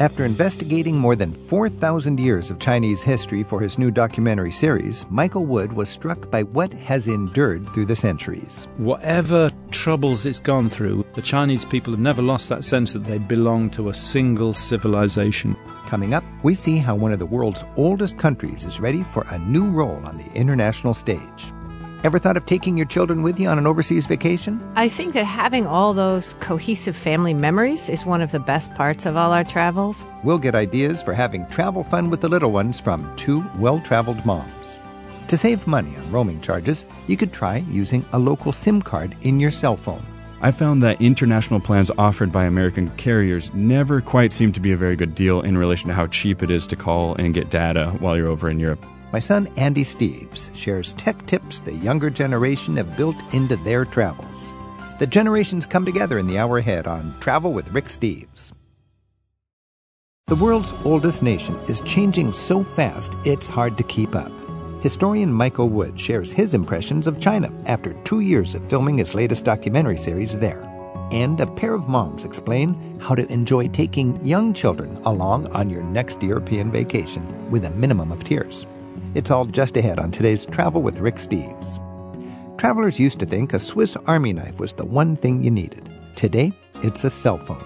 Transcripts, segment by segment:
After investigating more than 4,000 years of Chinese history for his new documentary series, Michael Wood was struck by what has endured through the centuries. Whatever troubles it's gone through, the Chinese people have never lost that sense that they belong to a single civilization. Coming up, we see how one of the world's oldest countries is ready for a new role on the international stage. Ever thought of taking your children with you on an overseas vacation? I think that having all those cohesive family memories is one of the best parts of all our travels. We'll get ideas for having travel fun with the little ones from two well traveled moms. To save money on roaming charges, you could try using a local SIM card in your cell phone. I found that international plans offered by American carriers never quite seem to be a very good deal in relation to how cheap it is to call and get data while you're over in Europe. My son Andy Steves shares tech tips the younger generation have built into their travels. The generations come together in the hour ahead on Travel with Rick Steves. The world's oldest nation is changing so fast it's hard to keep up. Historian Michael Wood shares his impressions of China after two years of filming his latest documentary series there. And a pair of moms explain how to enjoy taking young children along on your next European vacation with a minimum of tears. It's all just ahead on today's Travel with Rick Steves. Travelers used to think a Swiss Army knife was the one thing you needed. Today, it's a cell phone.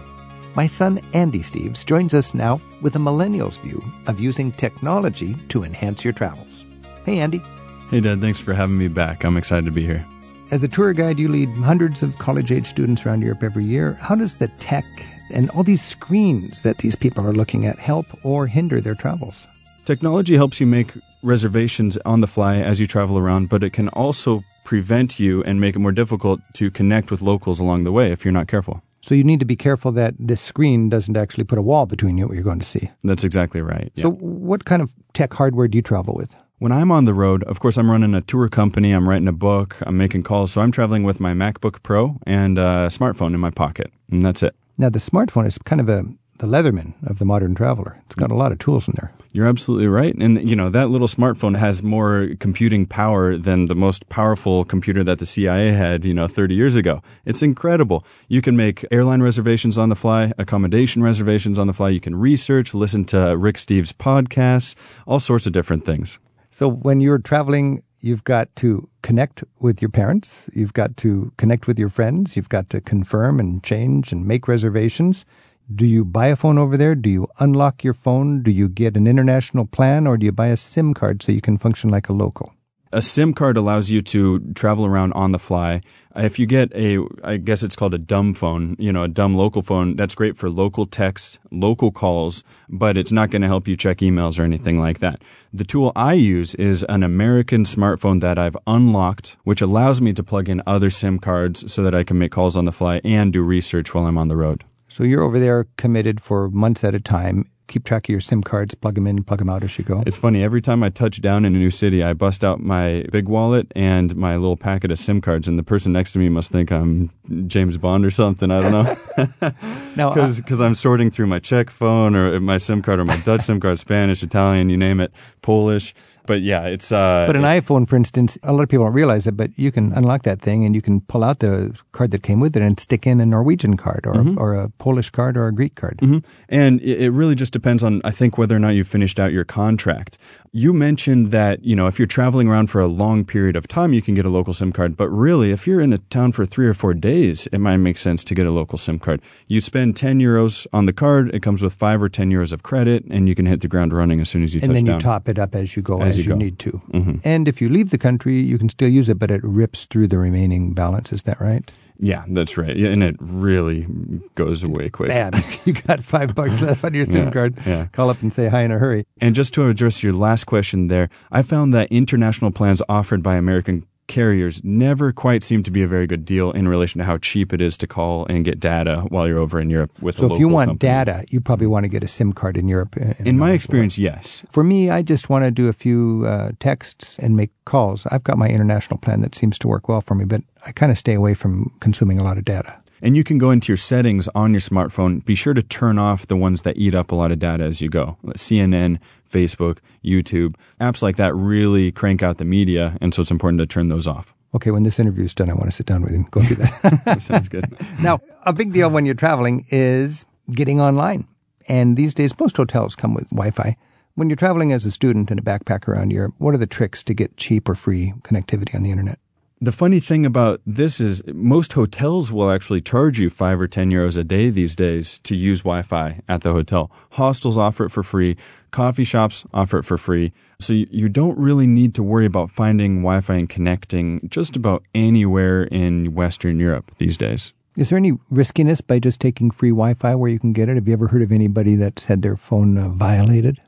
My son Andy Steves joins us now with a millennial's view of using technology to enhance your travels. Hey, Andy. Hey, Dad. Thanks for having me back. I'm excited to be here. As a tour guide, you lead hundreds of college age students around Europe every year. How does the tech and all these screens that these people are looking at help or hinder their travels? Technology helps you make reservations on the fly as you travel around, but it can also prevent you and make it more difficult to connect with locals along the way if you're not careful. So you need to be careful that this screen doesn't actually put a wall between you and what you're going to see. That's exactly right. So what kind of tech hardware do you travel with? When I'm on the road, of course, I'm running a tour company, I'm writing a book, I'm making calls. So I'm traveling with my MacBook Pro and a smartphone in my pocket, and that's it. Now, the smartphone is kind of a the Leatherman of the modern traveler. It's got a lot of tools in there. You're absolutely right. And, you know, that little smartphone has more computing power than the most powerful computer that the CIA had, you know, 30 years ago. It's incredible. You can make airline reservations on the fly, accommodation reservations on the fly. You can research, listen to Rick Steves' podcasts, all sorts of different things. So when you're traveling, you've got to connect with your parents, you've got to connect with your friends, you've got to confirm and change and make reservations. Do you buy a phone over there? Do you unlock your phone? Do you get an international plan or do you buy a SIM card so you can function like a local? A SIM card allows you to travel around on the fly. If you get a, I guess it's called a dumb phone, you know, a dumb local phone, that's great for local texts, local calls, but it's not going to help you check emails or anything like that. The tool I use is an American smartphone that I've unlocked, which allows me to plug in other SIM cards so that I can make calls on the fly and do research while I'm on the road. So you're over there committed for months at a time. Keep track of your SIM cards, plug them in, plug them out as you go. It's funny, every time I touch down in a new city, I bust out my big wallet and my little packet of SIM cards, and the person next to me must think I'm James Bond or something. I don't know. now, uh, Because I'm sorting through my Czech phone or my SIM card or my Dutch SIM card, Spanish, Italian, you name it, Polish but yeah, it's. Uh, but an it, iPhone, for instance, a lot of people don't realize it, but you can unlock that thing and you can pull out the card that came with it and stick in a Norwegian card or mm-hmm. or a Polish card or a Greek card. Mm-hmm. And it, it really just depends on, I think, whether or not you finished out your contract. You mentioned that you know if you're traveling around for a long period of time, you can get a local SIM card. But really, if you're in a town for three or four days, it might make sense to get a local SIM card. You spend ten euros on the card; it comes with five or ten euros of credit, and you can hit the ground running as soon as you and touch then you top it up as you go. As as you, you need to. Mm-hmm. And if you leave the country, you can still use it, but it rips through the remaining balance. Is that right? Yeah, that's right. Yeah, and it really goes away quick. Bad. you got five bucks left on your SIM Yeah, card. yeah. Call up and say hi in a hurry. And just to address your last question there, I found that international plans offered by American carriers never quite seem to be a very good deal in relation to how cheap it is to call and get data while you're over in Europe with So a if you want company. data, you probably want to get a SIM card in Europe. In, in my experience, yes. For me, I just want to do a few uh, texts and make calls. I've got my international plan that seems to work well for me, but I kind of stay away from consuming a lot of data. And you can go into your settings on your smartphone. Be sure to turn off the ones that eat up a lot of data as you go. CNN, Facebook, YouTube, apps like that really crank out the media, and so it's important to turn those off. Okay, when this interview is done, I want to sit down with him. Go do that. Sounds good. now, a big deal when you're traveling is getting online. And these days, most hotels come with Wi Fi. When you're traveling as a student and a backpacker around Europe, what are the tricks to get cheap or free connectivity on the internet? The funny thing about this is most hotels will actually charge you five or 10 euros a day these days to use Wi Fi at the hotel. Hostels offer it for free. Coffee shops offer it for free. So you, you don't really need to worry about finding Wi Fi and connecting just about anywhere in Western Europe these days. Is there any riskiness by just taking free Wi Fi where you can get it? Have you ever heard of anybody that's had their phone uh, violated?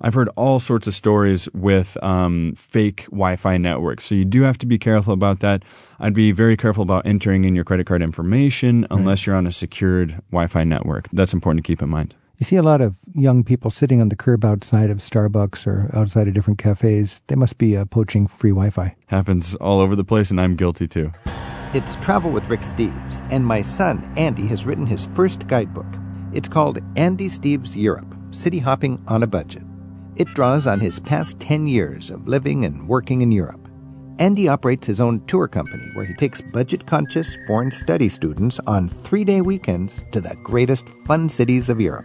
I've heard all sorts of stories with um, fake Wi Fi networks. So you do have to be careful about that. I'd be very careful about entering in your credit card information unless you're on a secured Wi Fi network. That's important to keep in mind. You see a lot of young people sitting on the curb outside of Starbucks or outside of different cafes. They must be uh, poaching free Wi Fi. Happens all over the place, and I'm guilty too. It's Travel with Rick Steves, and my son, Andy, has written his first guidebook. It's called Andy Steves Europe City Hopping on a Budget. It draws on his past 10 years of living and working in Europe. Andy operates his own tour company where he takes budget conscious foreign study students on three day weekends to the greatest fun cities of Europe.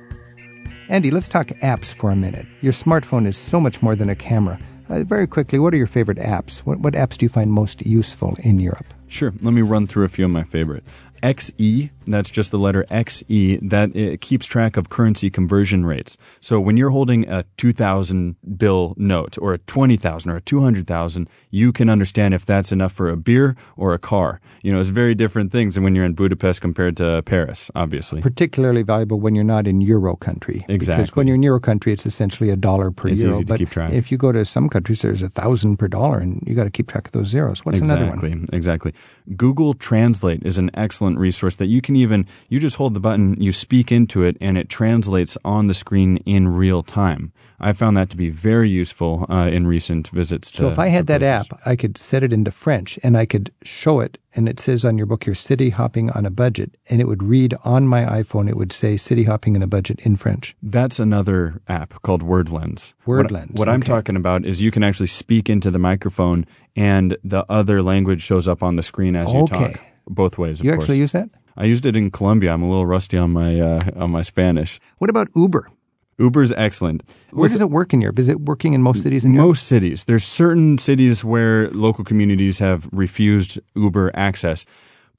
Andy, let's talk apps for a minute. Your smartphone is so much more than a camera. Uh, very quickly, what are your favorite apps? What, what apps do you find most useful in Europe? Sure. Let me run through a few of my favorite. XE, that's just the letter XE, that it keeps track of currency conversion rates. So when you're holding a 2000 bill note or a 20,000 or a 200,000, you can understand if that's enough for a beer or a car. You know, it's very different things than when you're in Budapest compared to Paris, obviously. Particularly valuable when you're not in Euro country. Exactly. Because when you're in Euro country, it's essentially a dollar per It's euro. easy to but keep track. if you go to some countries, there's a thousand per dollar, and you got to keep track of those zeros. What's exactly, another one? Exactly. Google Translate is an excellent resource that you can even you just hold the button, you speak into it, and it translates on the screen in real time. I found that to be very useful uh, in recent visits to. So if I had that places. app, I could set it into French and I could show it, and it says on your book, "You're city hopping on a budget," and it would read on my iPhone. It would say "city hopping on a budget" in French. That's another app called WordLens. Word What- What, I'm talking about is you can actually speak into the microphone, and the other language shows up on the screen as you Okay. talk. Both ways, of You course. actually use that? I used it in Colombia. I'm a little rusty on my uh, on my Spanish. What about Uber? Uber's excellent. Where does it work in Europe? Is it working in most cities in Europe? Most cities. There's certain cities where local communities have refused Uber access.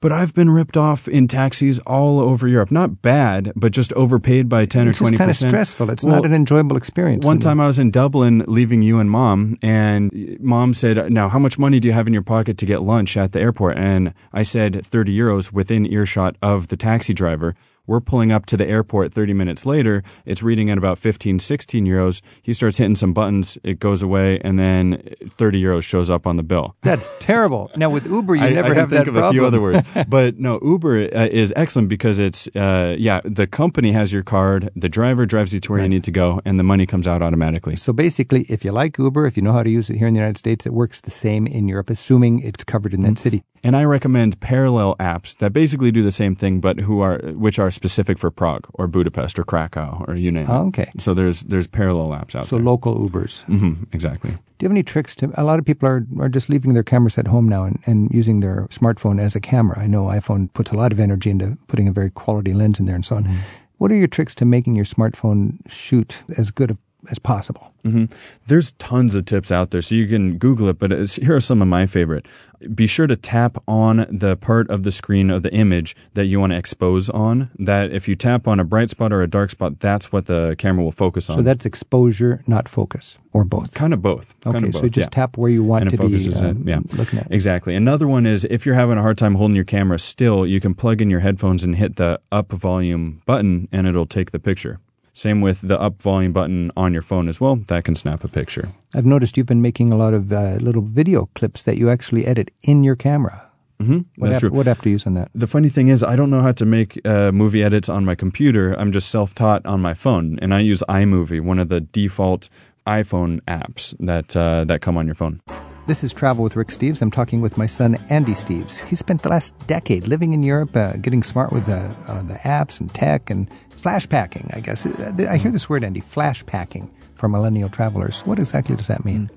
But I've been ripped off in taxis all over Europe. Not bad, but just overpaid by 10 It's or 20%. just kind of stressful. It's Well, not an enjoyable experience. One time I was in Dublin leaving you and mom, and mom said, Now, how much money do you have in your pocket to get lunch at the airport? And I said 30 euros within earshot of the taxi driver. We're pulling up to the airport 30 minutes later. It's reading at about 15, 16 euros. He starts hitting some buttons. It goes away, and then 30 euros shows up on the bill. That's terrible. Now with Uber, you I, never I have think that of problem. a few other words, but no, Uber uh, is excellent because it's uh, yeah, the company has your card, the driver drives you to where you need to go, and the money comes out automatically. So basically, if you like Uber, if you know how to use it here in the United States, it works the same in Europe, assuming it's covered in Mm-hmm. that city. And I recommend parallel apps that basically do the same thing, but who are which are specific for Prague or Budapest or Krakow or you name Oh, it. okay. So there's there's parallel apps out So there. So local Ubers. hmm exactly. Do you have any tricks to? A lot of people are, are just leaving their cameras at home now and, and using their smartphone as a camera. I know iPhone puts a lot of energy into putting a very quality lens in there and so on. Mm-hmm. What are your tricks to making your smartphone shoot as good as possible? hmm There's tons of tips out there, so you can Google it. But here are some of my favorite. Be sure to tap on the part of the screen of the image that you want to expose on. That if you tap on a bright spot or a dark spot, that's what the camera will focus on. So that's exposure, not focus, or both. kind of both. Kind Okay, of so both, just yeah. tap where you want to be it, um, yeah. looking at. Exactly. Another one is if you're having a hard time holding your camera still, you can plug in your headphones and hit the up volume button and it'll take the picture. Same with the up volume button on your phone as well. That can snap a picture. I've noticed you've been making a lot of uh, little video clips that you actually edit in your camera. Mm-hmm. What That's app, true. what app do you use on that? The funny thing is, I don't know how to make uh, movie edits on my computer. I'm just self taught on my phone, and I use iMovie, one of the default iPhone apps that uh, that come on your phone. This is Travel with Rick Steves. I'm talking with my son, Andy Steves. He spent the last decade living in Europe, uh, getting smart with uh, uh, the apps and tech and flash packing, I guess. I hear this word, Andy, flash packing for millennial travelers. What exactly does that mean? Hmm.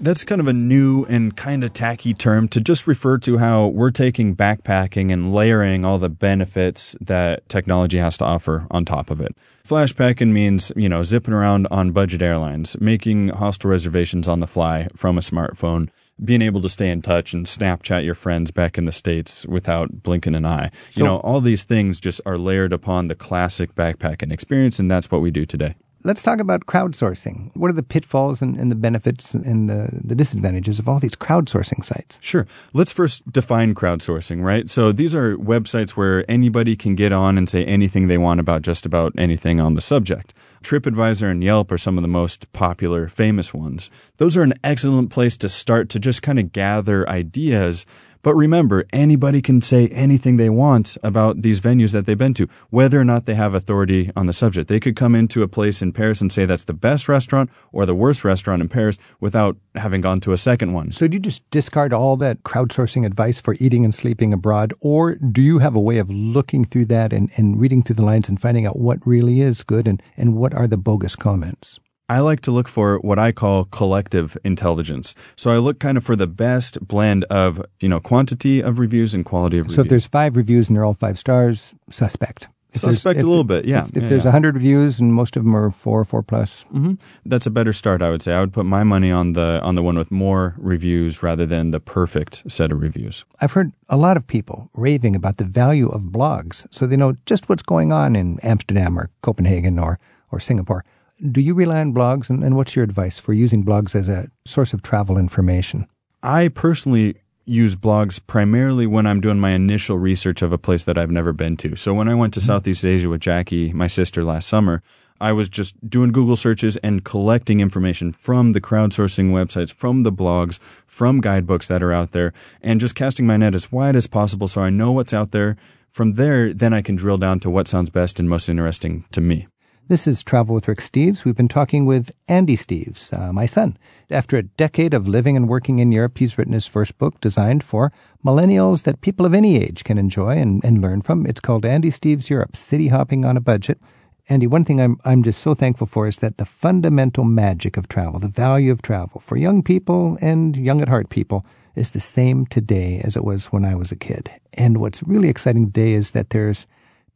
That's kind of a new and kind of tacky term to just refer to how we're taking backpacking and layering all the benefits that technology has to offer on top of it. Flashpacking means, you know, zipping around on budget airlines, making hostel reservations on the fly from a smartphone, being able to stay in touch and Snapchat your friends back in the States without blinking an eye. So- you know, all these things just are layered upon the classic backpacking experience, and that's what we do today. Let's talk about crowdsourcing. What are the pitfalls and, and the benefits and the, the disadvantages of all these crowdsourcing sites? Sure. Let's first define crowdsourcing, right? So these are websites where anybody can get on and say anything they want about just about anything on the subject. TripAdvisor and Yelp are some of the most popular, famous ones. Those are an excellent place to start to just kind of gather ideas. But remember, anybody can say anything they want about these venues that they've been to, whether or not they have authority on the subject. They could come into a place in Paris and say that's the best restaurant or the worst restaurant in Paris without having gone to a second one. So, do you just discard all that crowdsourcing advice for eating and sleeping abroad, or do you have a way of looking through that and, and reading through the lines and finding out what really is good and, and what are the bogus comments? I like to look for what I call collective intelligence. So I look kind of for the best blend of, you know, quantity of reviews and quality of reviews. So, if there's five reviews and they're all five stars, suspect. If Suspect a little bit, yeah. If, if Yeah, there's a yeah. 100 reviews and most of them are four, four plus, hmm That's a better start, I would say. I would put my money on the on the one with more reviews rather than the perfect set of reviews. I've heard a lot of people raving about the value of blogs so they know just what's going on in Amsterdam or Copenhagen or, or Singapore. Do you rely on blogs, and, and what's your advice for using blogs as a source of travel information? I personally use blogs primarily when I'm doing my initial research of a place that I've never been to. So when I went to mm-hmm. Southeast Asia with Jackie, my sister, last summer, I was just doing Google searches and collecting information from the crowdsourcing websites, from the blogs, from guidebooks that are out there, and just casting my net as wide as possible so I know what's out there. From there, then I can drill down to what sounds best and most interesting to me. This is Travel with Rick Steves. We've been talking with Andy Steves, uh, my son. After a decade of living and working in Europe, he's written his first book designed for millennials that people of any age can enjoy and, and learn from. It's called Andy Steves Europe City Hopping on a Budget. Andy, one thing I'm, I'm just so thankful for is that the fundamental magic of travel, the value of travel for young people and young at heart people, is the same today as it was when I was a kid. And what's really exciting today is that there's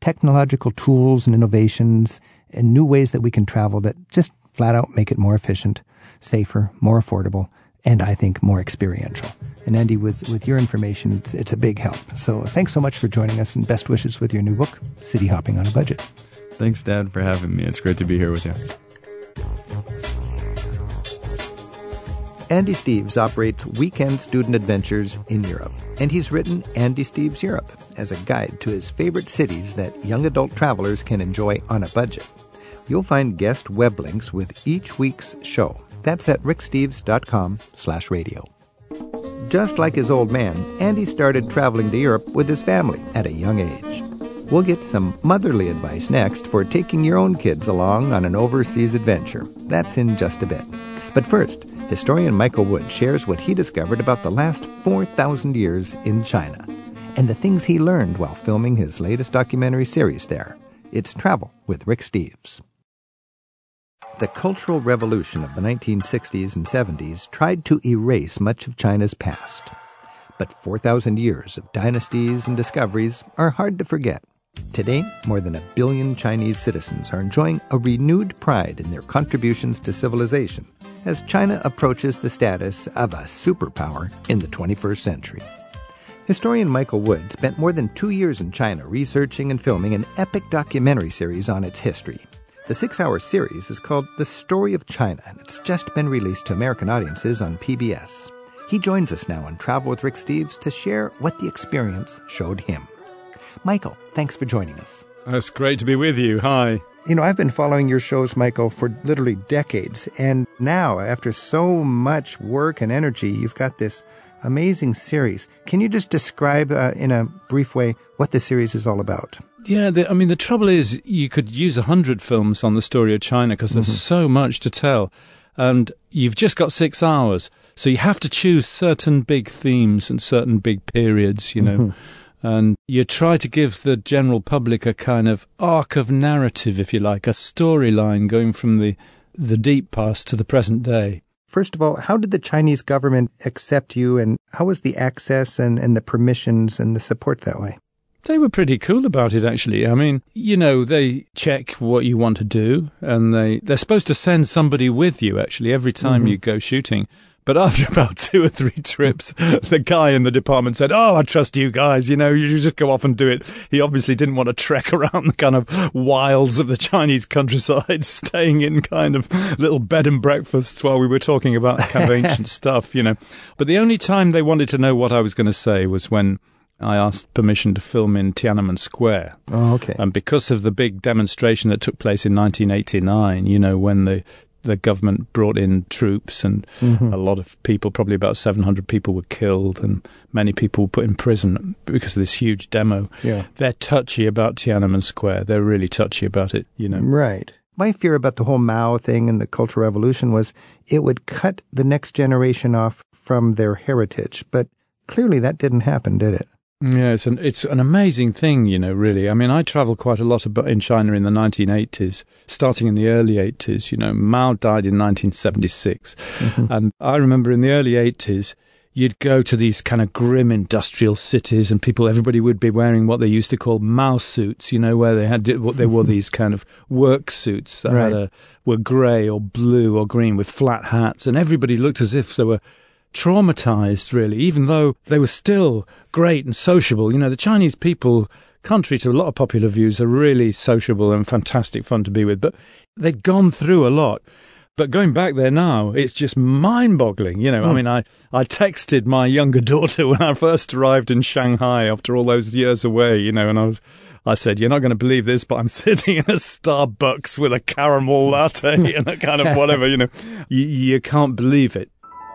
technological tools and innovations and new ways that we can travel that just flat out make it more efficient, safer, more affordable, and I think more experiential. And Andy, with, with your information, it's, it's a big help. So thanks so much for joining us and best wishes with your new book, City Hopping on a Budget. Thanks, Dad, for having me. It's great to be here with you. Andy Steves operates weekend student adventures in Europe, and he's written Andy Steves Europe as a guide to his favorite cities that young adult travelers can enjoy on a budget. You'll find guest web links with each week's show. That's at ricksteves.com slash radio. Just like his old man, Andy started traveling to Europe with his family at a young age. We'll get some motherly advice next for taking your own kids along on an overseas adventure. That's in just a bit. But first, historian Michael Wood shares what he discovered about the last 4,000 years in China and the things he learned while filming his latest documentary series there. It's Travel with Rick Steves. The Cultural Revolution of the 1960s and 70s tried to erase much of China's past. But 4,000 years of dynasties and discoveries are hard to forget. Today, more than a billion Chinese citizens are enjoying a renewed pride in their contributions to civilization as China approaches the status of a superpower in the 21st century. Historian Michael Wood spent more than two years in China researching and filming an epic documentary series on its history. The six hour series is called The Story of China, and it's just been released to American audiences on PBS. He joins us now on Travel with Rick Steves to share what the experience showed him. Michael, thanks for joining us. It's great to be with you. Hi. You know, I've been following your shows, Michael, for literally decades. And now, after so much work and energy, you've got this amazing series. Can you just describe uh, in a brief way what the series is all about? Yeah, the, I mean, the trouble is you could use a hundred films on the story of China because there's so much to tell, and you've just got six hours, so you have to choose certain big themes and certain big periods, you know. And you try to give the general public a kind of arc of narrative, if you like, a storyline going from the the deep past to the present day. First of all, how did the Chinese government accept you and how was the access and, and the permissions and the support that way? They were pretty cool about it, actually. I mean, you know, they check what you want to do, and they they're supposed to send somebody with you. Actually, every time Mhm. you go shooting. But after about two or three trips, the guy in the department said, "Oh, I trust you guys. You know, you just go off and do it." He obviously didn't want to trek around the kind of wilds of the Chinese countryside, staying in kind of little bed and breakfasts while we were talking about kind of ancient stuff. You know, but the only time they wanted to know what I was going to say was when I asked permission to film in Tiananmen Square. Oh, okay. And because of the big demonstration that took place in 1989, you know, when the the government brought in troops and Mhm. a lot of people, probably about 700 people were killed and many people were put in prison because of this huge demo. Yeah. They're touchy about Tiananmen Square. They're really touchy about it, you know. Right. My fear about the whole Mao thing and the Cultural Revolution was it would cut the next generation off from their heritage. But clearly that didn't happen, did it? Yeah, it's an it's an amazing thing, you know. Really, I mean, I travelled quite a lot in China in the 1980s, starting in the early 80s. You know, Mao died in 1976, mm-hmm. and I remember in the early 80s, you'd go to these kind of grim industrial cities, and people, everybody would be wearing what they used to call Mao suits. You know, where they had what they wore these kind of work suits that had Right. a were grey or blue or green with flat hats, and everybody looked as if they were traumatized, really, even though they were still great and sociable. You know, the Chinese people, contrary to a lot of popular views, are really sociable and fantastic fun to be with, but they'd gone through a lot. But going back there now, it's just mind boggling. You know, I hmm. mean, I, I texted my younger daughter when I first arrived in Shanghai after all those years away, you know, and I was, I said, you're not going to believe this, but I'm sitting in a Starbucks with a caramel latte and a kind of whatever, you know, you, you can't believe it.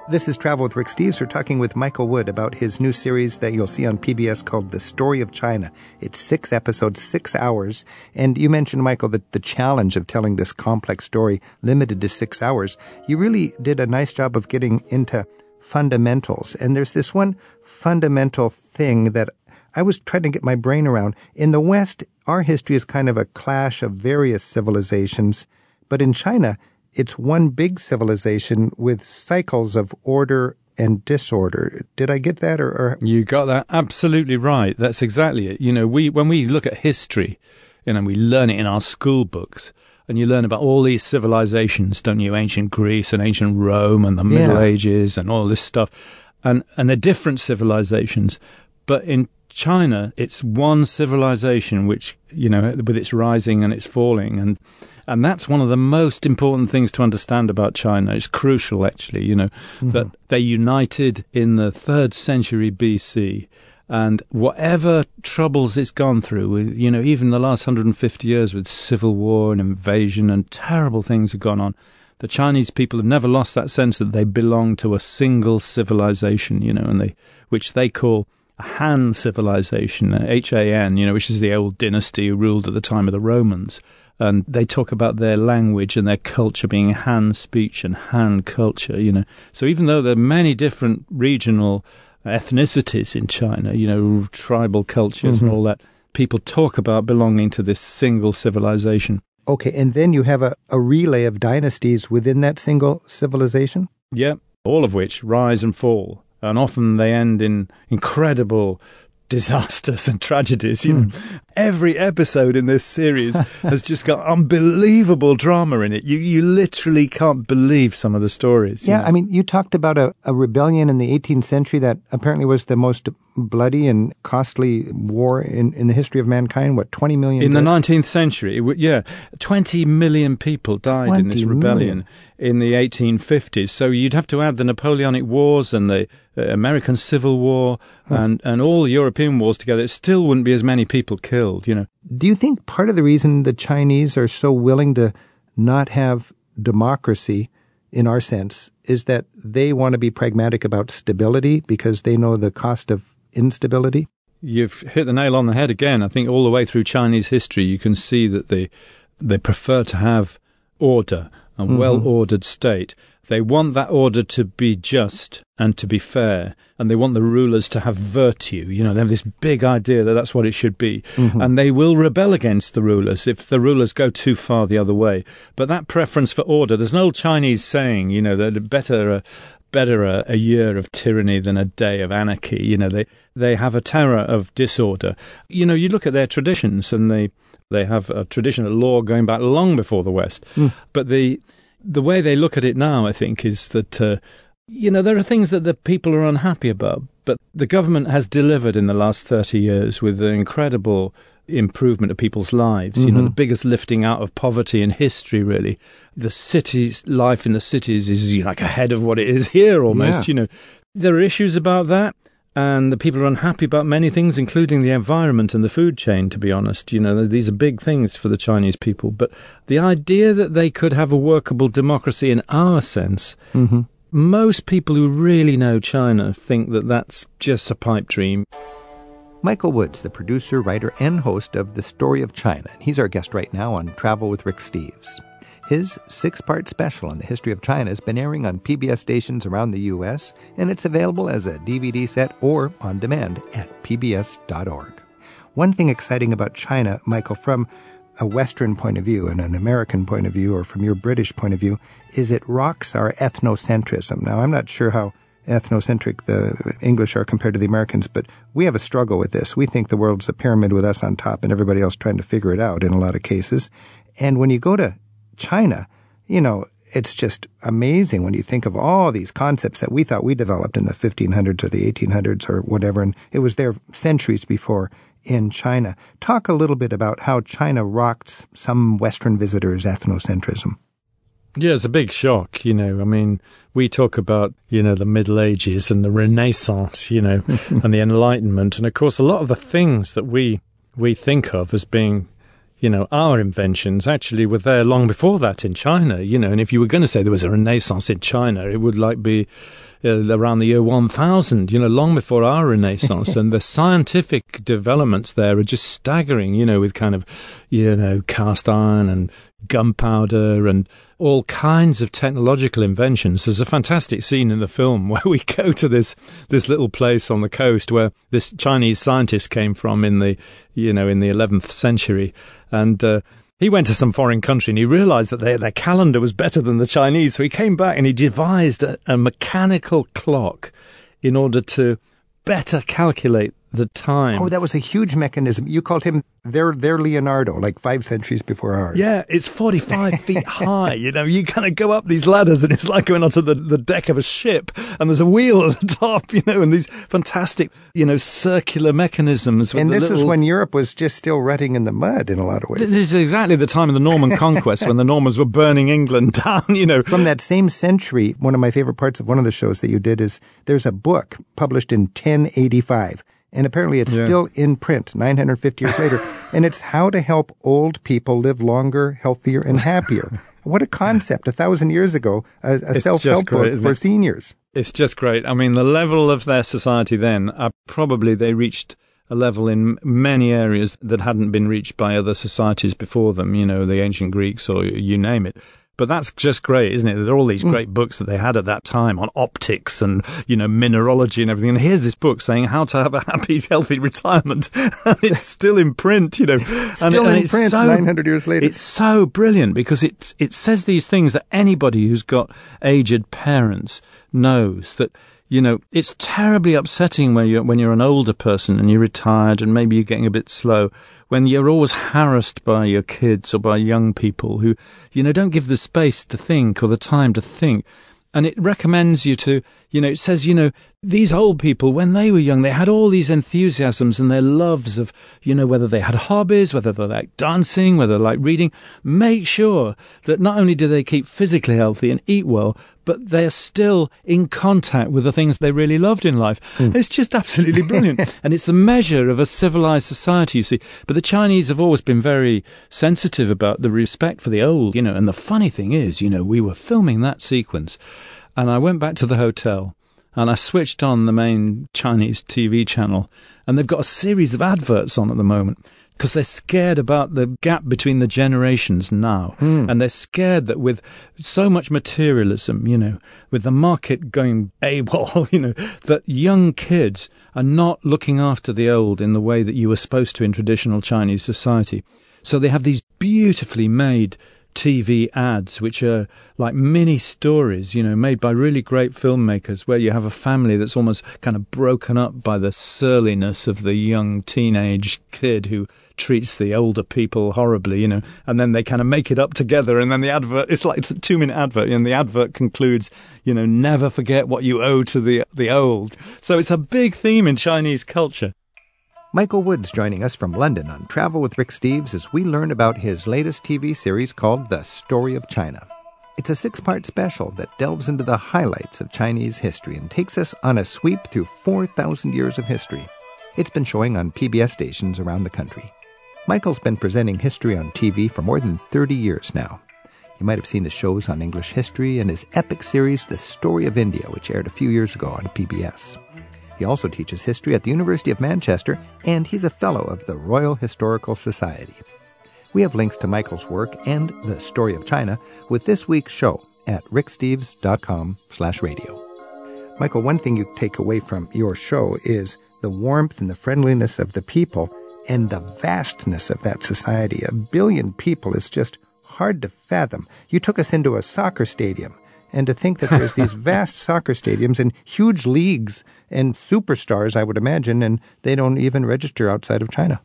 This is Travel with Rick Steves. We're talking with Michael Wood about his new series that you'll see on PBS called The Story of China. It's six episodes, six hours. And you mentioned, Michael, that the challenge of telling this complex story limited to six hours. You really did a nice job of getting into fundamentals. And there's this one fundamental thing that I was trying to get my brain around. In the West, our history is kind of a clash of various civilizations. But in China, it's one big civilization with cycles of order and disorder. Did I get that? Or, or You got that absolutely right. That's exactly it. You know, we when we look at history, you know, we learn it in our school books, and you learn about all these civilizations, don't you? Ancient Greece and ancient Rome and the Middle Yeah. Ages and all this stuff, and and they're different civilizations, but in China, it's one civilization which you know, with its rising and its falling, and and that's one of the most important things to understand about China. It's crucial, actually, you know, mm-hmm. that they united in the third century BC. And whatever troubles it's gone through, with, you know, even the last 150 years with civil war and invasion and terrible things have gone on, the Chinese people have never lost that sense that they belong to a single civilization, you know, and they, which they call a Han civilization, H A N, you know, which is the old dynasty who ruled at the time of the Romans. And they talk about their language and their culture being Han speech and Han culture, you know. So even though there are many different regional ethnicities in China, you know, tribal cultures and mm-hmm. all that, people talk about belonging to this single civilization. okay, and then you have a, a relay of dynasties within that single civilization? Yeah, all of which rise and fall, and often they end in incredible disasters and tragedies. You hmm. know, every episode in this series has just got unbelievable drama in it. You you literally can't believe some of the stories. you Yeah, know. I mean, you talked about a, a rebellion in the 18th century that apparently was the most bloody and costly war in, in the history of mankind. What, 20 million? in the 19th century, w- yeah, 20 million people died in this 20 rebellion in the 1850s. So you'd have to add the Napoleonic Wars and the uh, American Civil War and, and all the European wars together. It still wouldn't be as many people killed, you know. Do you think part of the reason the Chinese are so willing to not have democracy in our sense is that they want to be pragmatic about stability because they know the cost of instability? You've hit the nail on the head again. I think all the way through Chinese history, you can see that they they prefer to have order a mm-hmm. well ordered state. They want that order to be just and to be fair, and they want the rulers to have virtue. You know, they have this big idea that that's what it should be, mm-hmm. and they will rebel against the rulers if the rulers go too far the other way. But that preference for order, there's an old Chinese saying, you know, that better a, better a, a year of tyranny than a day of anarchy. You know, they they have a terror of disorder. You know, you look at their traditions, and they they have a tradition of law going back long before the West. But the the way they look at it now, I think, is that uh, you know there are things that the people are unhappy about, but the government has delivered in the last thirty years with an incredible improvement of people's lives. You know, the biggest lifting out of poverty in history. Really, the cities life in the cities is you know, like ahead of what it is here almost. Yeah. You know, there are issues about that. And the people are unhappy about many things, including the environment and the food chain, to be honest. You know, these are big things for the Chinese people. But the idea that they could have a workable democracy in our sense, mm-hmm. most people who really know China think that that's just a pipe dream. Michael Wood's, the producer, writer, and host of The Story of China. And he's our guest right now on Travel with Rick Steves. His six part special on the history of China has been airing on PBS stations around the U.S., and it's available as a DVD set or on demand at pbs.org. One thing exciting about China, Michael, from a Western point of view and an American point of view, or from your British point of view, is it rocks our ethnocentrism. Now, I'm not sure how ethnocentric the English are compared to the Americans, but we have a struggle with this. We think the world's a pyramid with us on top and everybody else trying to figure it out in a lot of cases. And when you go to China, you know, it's just amazing when you think of all these concepts that we thought we developed in the 1500s or the 1800s or whatever, and it was there centuries before in China. Talk a little bit about how China rocked some Western visitors' ethnocentrism. Yeah, it's a big shock, you know. I mean, we talk about, you know, the Middle Ages and the Renaissance, you know, and the Enlightenment. And of course, a lot of the things that we, we think of as being, you know, our inventions actually were there long before that in China, you know. And if you were going to say there was a Renaissance in China, it would like be uh, around the year 1000, you know, long before our Renaissance. and the scientific developments there are just staggering, you know, with kind of, you know, cast iron and gunpowder and all kinds of technological inventions. There's a fantastic scene in the film where we go to this this little place on the coast where this Chinese scientist came from in the you know in the 11th century, and uh, he went to some foreign country and he realized that their, their calendar was better than the Chinese. So he came back and he devised a, a mechanical clock in order to better calculate the time. Oh, that was a huge mechanism. You called him their their Leonardo, like five centuries before ours. Yeah, it's 45 feet high. You know, you kind of go up these ladders and it's like going onto the, the deck of a ship and there's a wheel at the top, you know, and these fantastic, you know, circular mechanisms. with And the this was when Europe was just still rutting in the mud in a lot of ways. This is exactly the time of the Norman conquest when the Normans were burning England down, you know. From that same century, one of my favorite parts of one of the shows that you did is there's a book published in 1085. And apparently it's Yeah. still in print 950 years later. And it's how to help old people live longer, healthier, and happier. what a concept. A thousand years ago, a, a self help great, book for it? seniors. It's just great. I mean, the level of their society then, uh, probably they reached a level in many areas that hadn't been reached by other societies before them, you know, the ancient Greeks or you name it. But that's just great, isn't it? There are all these mm. great books that they had at that time on optics and, you know, mineralogy and everything. And here's this book saying how to have a happy, healthy retirement. and it's still in print, you know. and, Still and in it's print so- 900 years later. It's so brilliant because it it says these things that anybody who's got aged parents knows that you know it's terribly upsetting when you're when you're an older person and you're retired and maybe you're getting a bit slow when you're always harassed by your kids or by young people who you know don't give the space to think or the time to think. And it recommends you to you know it says you know these old people when they were young they had all these enthusiasms and their loves of you know whether they had hobbies whether they like dancing whether they like reading. Make sure that not only do they keep physically healthy and eat well but they're still in contact with the things they really loved in life. Hmm. It's just absolutely brilliant. And it's the measure of a civilized society you see. But the chinese have always been very sensitive about the respect for the old you know. And the funny thing is you know we were filming that sequence and I went back to the hotel and I switched on the main Chinese TV channel, and they've got a series of adverts on at the moment because they're scared about the gap between the generations now. Hmm. And they're scared that with so much materialism, you know, with the market going AWOL, you know, that young kids are not looking after the old in the way that you were supposed to in traditional Chinese society. So they have these beautifully made TV ads, which are like mini stories, you know, made by really great filmmakers, where you have a family that's almost kind of broken up by the surliness of the young teenage kid who treats the older people horribly, you know, and then they kind of make it up together. And then the advert, it's like a two minute advert, and the advert concludes, you know, never forget what you owe to the, the old. So it's a big theme in Chinese culture. Michael Wood's joining us from London on Travel with Rick Steves as we learn about his latest TV series called The Story of China. It's a six part special that delves into the highlights of Chinese history and takes us on a sweep through 4,000 years of history. It's been showing on PBS stations around the country. Michael's been presenting history on TV for more than 30 years now. You might have seen his shows on English history and his epic series, The Story of India, which aired a few years ago on PBS. He also teaches history at the University of Manchester, and he's a fellow of the Royal Historical Society. We have links to Michael's work and the story of China with this week's show at ricksteves.com slash radio. Michael, one thing you take away from your show is the warmth and the friendliness of the people and the vastness of that society. A billion people is just hard to fathom. You took us into a soccer stadium and to think that there's these vast soccer stadiums and huge leagues and superstars, I would imagine, and they don't even register outside of China.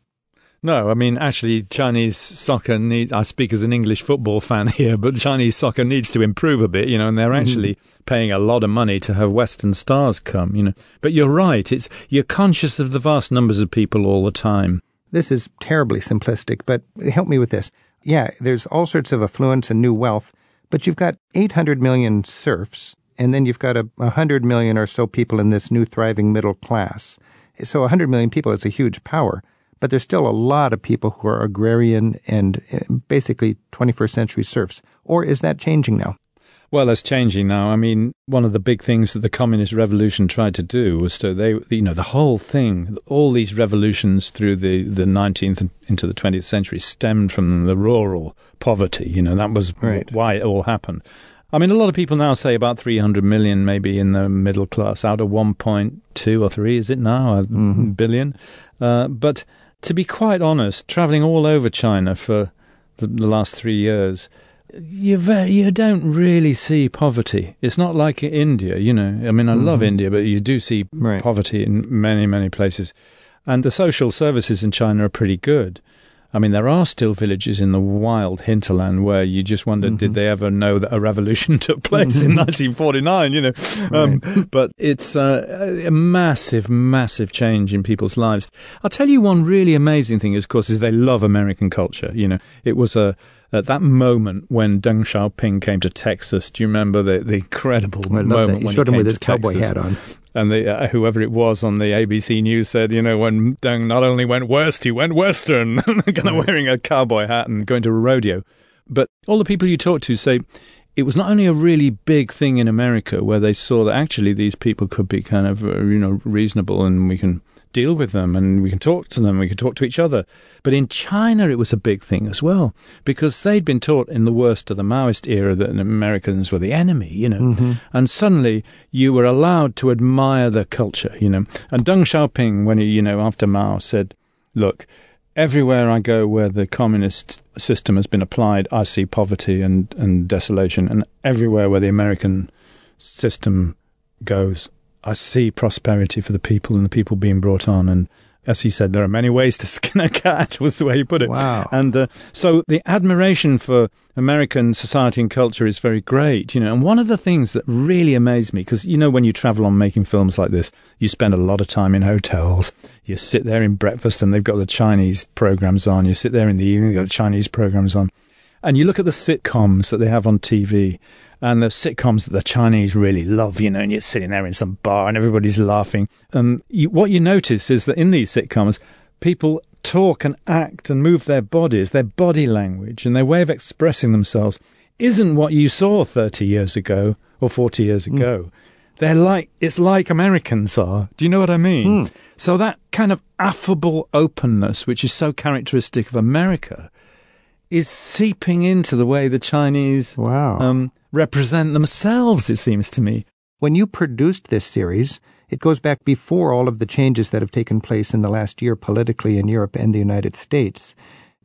No, I mean, actually, Chinese soccer needs, I speak as an English football fan here, but Chinese soccer needs to improve a bit, you know, and they're mm-hmm. actually paying a lot of money to have Western stars come, you know. But you're right, it's, you're conscious of the vast numbers of people all the time. This is terribly simplistic, but help me with this. Yeah, there's all sorts of affluence and new wealth, but you've got 800 million serfs, and then you've got a 100 million or so people in this new thriving middle class. So 100 million people is a huge power, but there's still a lot of people who are agrarian and uh, basically 21st century serfs. Or is that changing now? Well, it's changing now. I mean, one of the big things that the communist revolution tried to do was to they, you know, the whole thing, all these revolutions through the the 19th into the 20th century stemmed from the rural poverty. You know, that was Right. why it all happened. I mean, a lot of people now say about 300 million, maybe in the middle class, out of 1.2 or 3, is it now, a billion? Uh, but to be quite honest, traveling all over China for the, the last three years, you very, you don't really see poverty. It's not like India, you know. I mean, I love India, but you do see Right. poverty in many, many places. And the social services in China are pretty good. I mean, there are still villages in the wild hinterland where you just wonder, did they ever know that a revolution took place in 1949? You know, um, but it's uh, a massive, massive change in people's lives. I'll tell you one really amazing thing, is, of course, is they love American culture. You know, it was a at that moment when Deng Xiaoping came to Texas. Do you remember the the incredible I moment when showed he him came with his cowboy Texas? hat on. And the, uh, whoever it was on the ABC News said, you know, when Deng not only went west, he went western, kind of wearing a cowboy hat and going to a rodeo. But all the people you talk to say it was not only a really big thing in America where they saw that actually these people could be kind of, uh, you know, reasonable and we can deal with them and we can talk to them, we can talk to each other. But in China, it was a big thing as well because they'd been taught in the worst of the Maoist era that Americans were the enemy, you know. Mm-hmm. And suddenly you were allowed to admire their culture, you know. And Deng Xiaoping, when he, you know, after Mao said, look, everywhere I go where the communist system has been applied, I see poverty and, and desolation. And everywhere where the American system goes, I see prosperity for the people and the people being brought on. And as he said, there are many ways to skin a cat, was the way he put it. Wow. And uh, so the admiration for American society and culture is very great, you know. And one of the things that really amazed me, because, you know, when you travel on making films like this, you spend a lot of time in hotels. You sit there in breakfast and they've got the Chinese programs on. You sit there in the evening, they've got the Chinese programs on. And you look at the sitcoms that they have on TV and the sitcoms that the Chinese really love, you know, and you're sitting there in some bar and everybody's laughing. And you, what you notice is that in these sitcoms, people talk and act and move their bodies, their body language and their way of expressing themselves isn't what you saw 30 years ago or 40 years ago. they're like it's like Americans are. Do you know what I mean? So that kind of affable openness, which is so characteristic of America, is seeping into the way the Chinese Wow. um, represent themselves. It seems to me. When you produced this series, it goes back before all of the changes that have taken place in the last year politically in Europe and the United States.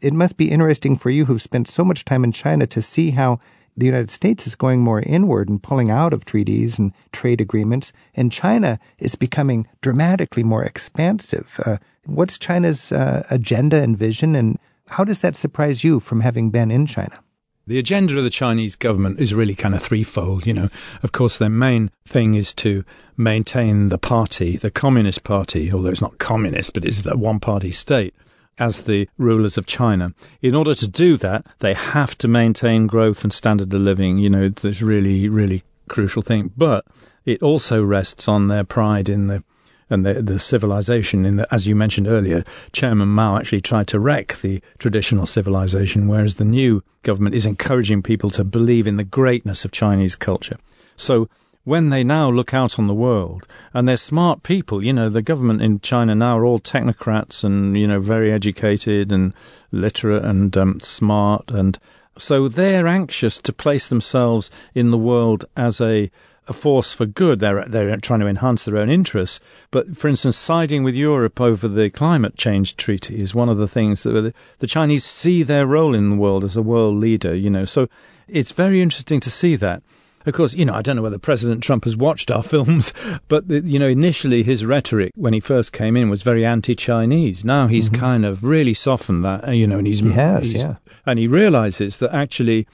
It must be interesting for you who've spent so much time in China to see how the United States is going more inward and pulling out of treaties and trade agreements, and China is becoming dramatically more expansive. Uh, what's China's uh, agenda and vision, and how does that surprise you from having been in China? The agenda of the Chinese government is really kind of threefold. You know, of course, their main thing is to maintain the party, the Communist Party, although it's not communist, but it's the one party state, as the rulers of China. In order to do that, they have to maintain growth and standard of living. You know, it's really, really crucial thing. But it also rests on their pride in the and the, the civilization. In the, as you mentioned earlier, Chairman Mao actually tried to wreck the traditional civilization, whereas the new government is encouraging people to believe in the greatness of Chinese culture. So when they now look out on the world, and they're smart people, you know, the government in China now are all technocrats and you know very educated and literate and um, smart, and so they're anxious to place themselves in the world as a a force for good. They're they're trying to enhance their own interests. But for instance, siding with Europe over the climate change treaty is one of the things that the, Chinese see their role in the world as a world leader. You know, so it's very interesting to see that. Of course, you know, I don't know whether President Trump has watched our films, but the, you know, initially his rhetoric when he first came in was very anti-Chinese. Now he's kind of really softened that, uh, you know, and he's He has, he's- yeah. and he realizes that actually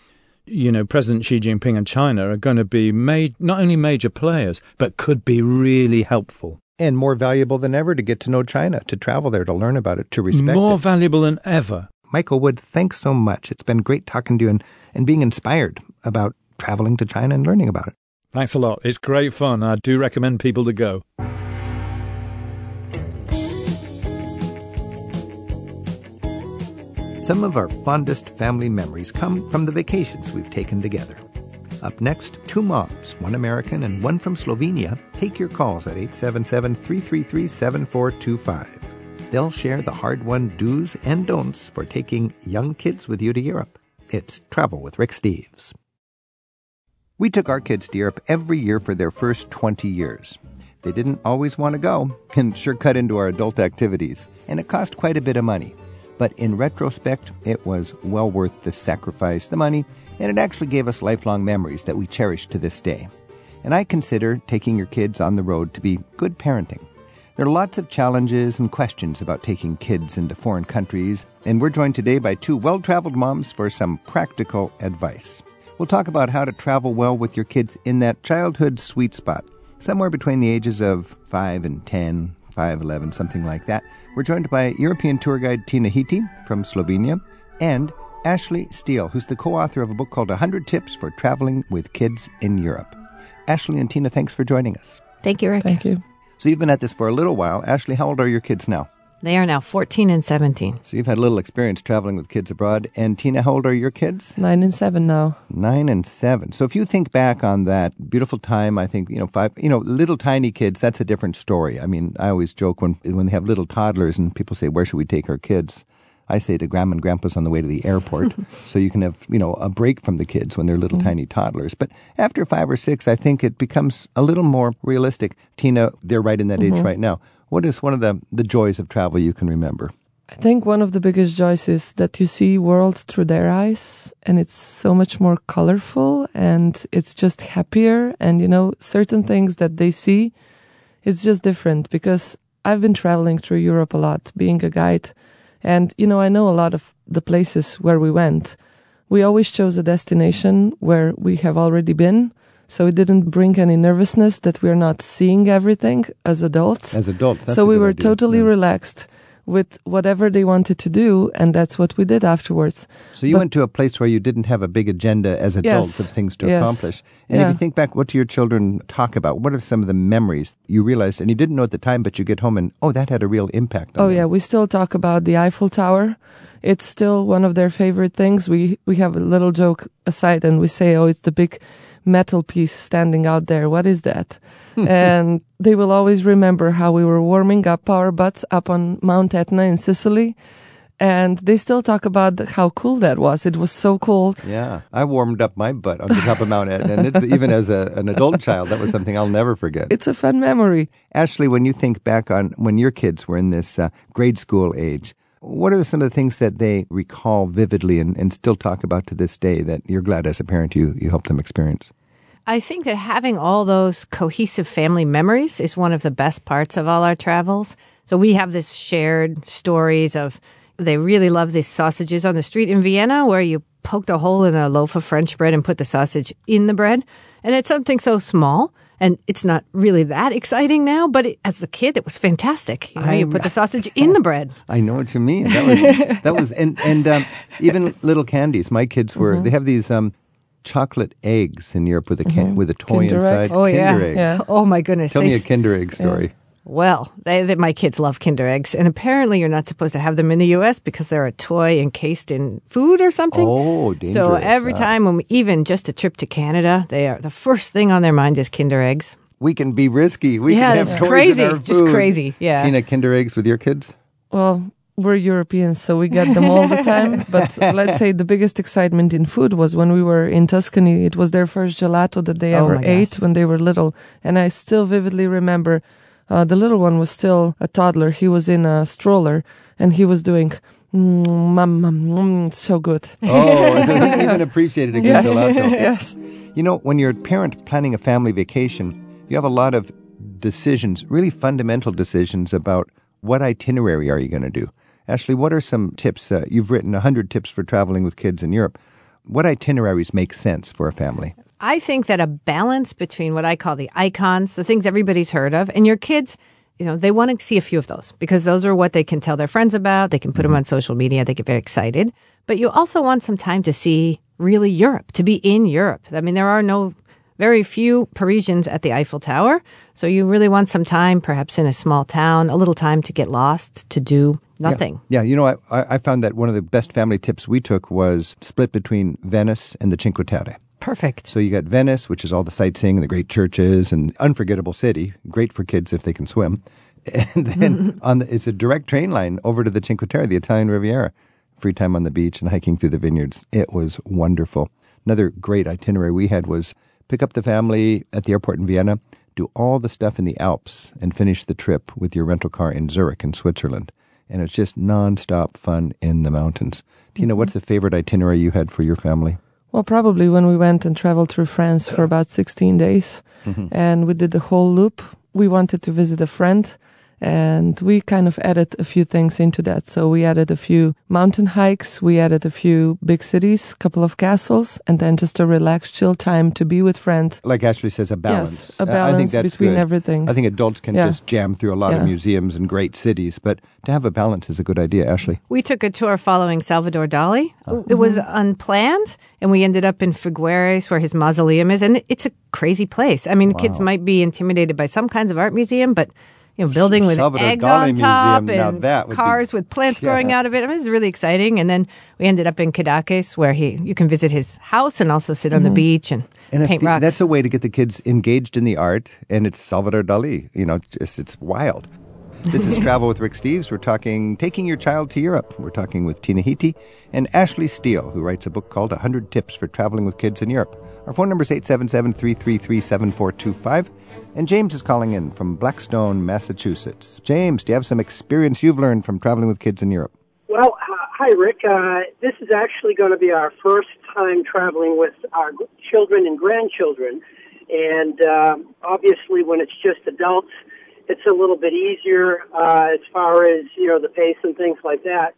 you know, President Xi Jinping and China are going to be ma- not only major players, but could be really helpful. And more valuable than ever to get to know China, to travel there, to learn about it, to respect More it. valuable than ever. Michael Wood, thanks so much. It's been great talking to you and, and being inspired about traveling to China and learning about it. Thanks a lot. It's great fun. I do recommend people to go. Some of our fondest family memories come from the vacations we've taken together. Up next, two moms, one American and one from Slovenia, take your calls at 877 333 7425. They'll share the hard won do's and don'ts for taking young kids with you to Europe. It's Travel with Rick Steves. We took our kids to Europe every year for their first 20 years. They didn't always want to go and sure cut into our adult activities, and it cost quite a bit of money. But in retrospect, it was well worth the sacrifice, the money, and it actually gave us lifelong memories that we cherish to this day. And I consider taking your kids on the road to be good parenting. There are lots of challenges and questions about taking kids into foreign countries, and we're joined today by two well traveled moms for some practical advice. We'll talk about how to travel well with your kids in that childhood sweet spot, somewhere between the ages of 5 and 10, 5, 11, something like that. We're joined by European tour guide Tina Hiti from Slovenia and Ashley Steel, who's the co author of a book called 100 Tips for Traveling with Kids in Europe. Ashley and Tina, thanks for joining us. Thank you, Rick. Thank you. So you've been at this for a little while. Ashley, how old are your kids now? They are now 14 and 17. So you've had a little experience traveling with kids abroad. And Tina, how old are your kids? Nine and seven now. Nine and seven. So if you think back on that beautiful time, I think, you know, five, you know, little tiny kids, that's a different story. I mean, I always joke when, when they have little toddlers and people say, where should we take our kids? I say to grandma and grandpa's on the way to the airport, so you can have, you know, a break from the kids when they're little mm-hmm. tiny toddlers. But after five or six, I think it becomes a little more realistic. Tina, they're right in that age mm-hmm. right now. What is one of the, the joys of travel you can remember? I think one of the biggest joys is that you see world through their eyes and it's so much more colorful and it's just happier and you know certain things that they see it's just different because I've been traveling through Europe a lot being a guide and you know I know a lot of the places where we went we always chose a destination where we have already been so it didn't bring any nervousness that we're not seeing everything as adults As adults, that's so we were idea. totally Yeah. relaxed with whatever they wanted to do and that's what we did afterwards So you But- went to a place where you didn't have a big agenda as adults Yes. of things to Yes. accomplish. And if you think back, what do your children talk about? What are some of the memories you realized, and you didn't know at the time, but you get home and, oh, that had a real impact on oh them. yeah we still talk about the eiffel tower it's still one of their favorite things. We we have a little joke aside and we say, "Oh, it's the big metal piece standing out there. What is that?" and they will always remember how we were warming up our butts up on Mount Etna in Sicily. And they still talk about how cool that was. It was so cold. Yeah, I warmed up my butt on the top of Mount Etna, and it's even as a, an adult child, that was something I'll never forget. It's a fun memory. Ashley, when you think back on when your kids were in this uh, grade school age, what are some of the things that they recall vividly and, and still talk about to this day that you're glad as a parent you, you helped them experience? I think that having all those cohesive family memories is one of the best parts of all our travels. So we have this shared stories of they really love these sausages on the street in Vienna where you poked a hole in a loaf of French bread and put the sausage in the bread. And it's something so small. And it's not really that exciting now, but it, as a kid, it was fantastic. You know, you put the sausage in the bread. I know what you mean. That was that was and and um, even little candies. My kids were Mm-hmm. they have these um, chocolate eggs in Europe with a can, mm-hmm. with a toy Kinder egg. inside. Oh yeah. Kinder eggs. Yeah. Oh my goodness. Tell They me a s- Kinder egg story. Well, they, they, my kids love Kinder eggs, and apparently you're not supposed to have them in the U.S. because they're a toy encased in food or something. Oh, dangerous! So every huh? time when we, even just a trip to Canada, they are the first thing on their mind is Kinder eggs. We can be risky. We Yeah, can have toys crazy. in our Just crazy, yeah. Tina, Kinder eggs with your kids? Well, we're Europeans, so we get them all the time. But let's say the biggest excitement in food was when we were in Tuscany. It was their first gelato that they Oh ever ate gosh. when they were little. And I still vividly remember uh, the little one was still a toddler. He was in a stroller and he was doing, mm, mum, mum, mm, it's so good. Oh, so he even appreciated a good Yes. gelato. yes. You know, when you're a parent planning a family vacation, you have a lot of decisions, really fundamental decisions about what itinerary are you going to do. Ashley, what are some tips? Uh, you've written 100 tips for traveling with kids in Europe. What itineraries make sense for a family? I think that a balance between what I call the icons, the things everybody's heard of, and your kids, you know, they want to see a few of those because those are what they can tell their friends about. They can put them on social media. They get very excited. But you also want some time to see really Europe, to be in Europe. I mean, there are no very few Parisians at the Eiffel Tower. So you really want some time, perhaps in a small town, a little time to get lost, to do nothing. Yeah, you know, I, I I found that one of the best family tips we took was split between Venice and the Cinque Terre. Perfect. So you got Venice, which is all the sightseeing and the great churches and unforgettable city, great for kids if they can swim. And then on the, it's a direct train line over to the Cinque Terre, the Italian Riviera. Free time on the beach and hiking through the vineyards. It was wonderful. Another great itinerary we had was pick up the family at the airport in Vienna, do all the stuff in the Alps, and finish the trip with your rental car in Zurich in Switzerland. And it's just nonstop fun in the mountains. Tina, what's the favorite itinerary you had for your family? Well, probably when we went and traveled through France for about 16 days mm-hmm. and we did the whole loop. We wanted to visit a friend and we kind of added a few things into that. So we added a few mountain hikes, we added a few big cities, couple of castles, and then just a relaxed, chill time to be with friends. like Ashley says, a balance. Yes, a Uh, I balance think that's between good. everything. I think adults can Yeah. just jam through a lot of museums and great cities, but to have a balance is a good idea, Ashley. We took a tour following Salvador Dali. It was unplanned, and we ended up in Figueres, where his mausoleum is, and it's a crazy place. I mean, kids might be intimidated by some kinds of art museum, but you know, building with Salvador eggs Dali on top Museum, now and that would be- cars with plants growing out of it. I mean, it was really exciting. And then we ended up in Cadaqués, where he you can visit his house and also sit on the mm-hmm. beach and, And paint think rocks. that's a way to get the kids engaged in the art, and it's Salvador Dali. You know, just, it's wild. This is Travel with Rick Steves. We're talking taking your child to Europe. We're talking with Tina Hiti and Ashley Steel, who writes a book called 100 Tips for Traveling with Kids in Europe. Our phone number is 877 333 7425. And James is calling in from Blackstone, Massachusetts. James, do you have some experience you've learned from traveling with kids in Europe? Well, uh, hi, Rick. Uh, this is actually going to be our first time traveling with our children and grandchildren. And um, obviously, when it's just adults, it's a little bit easier uh, as far as, you know, the pace and things like that.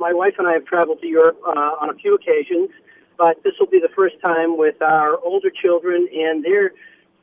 My wife and I have traveled to Europe uh, on a few occasions, but this will be the first time with our older children and their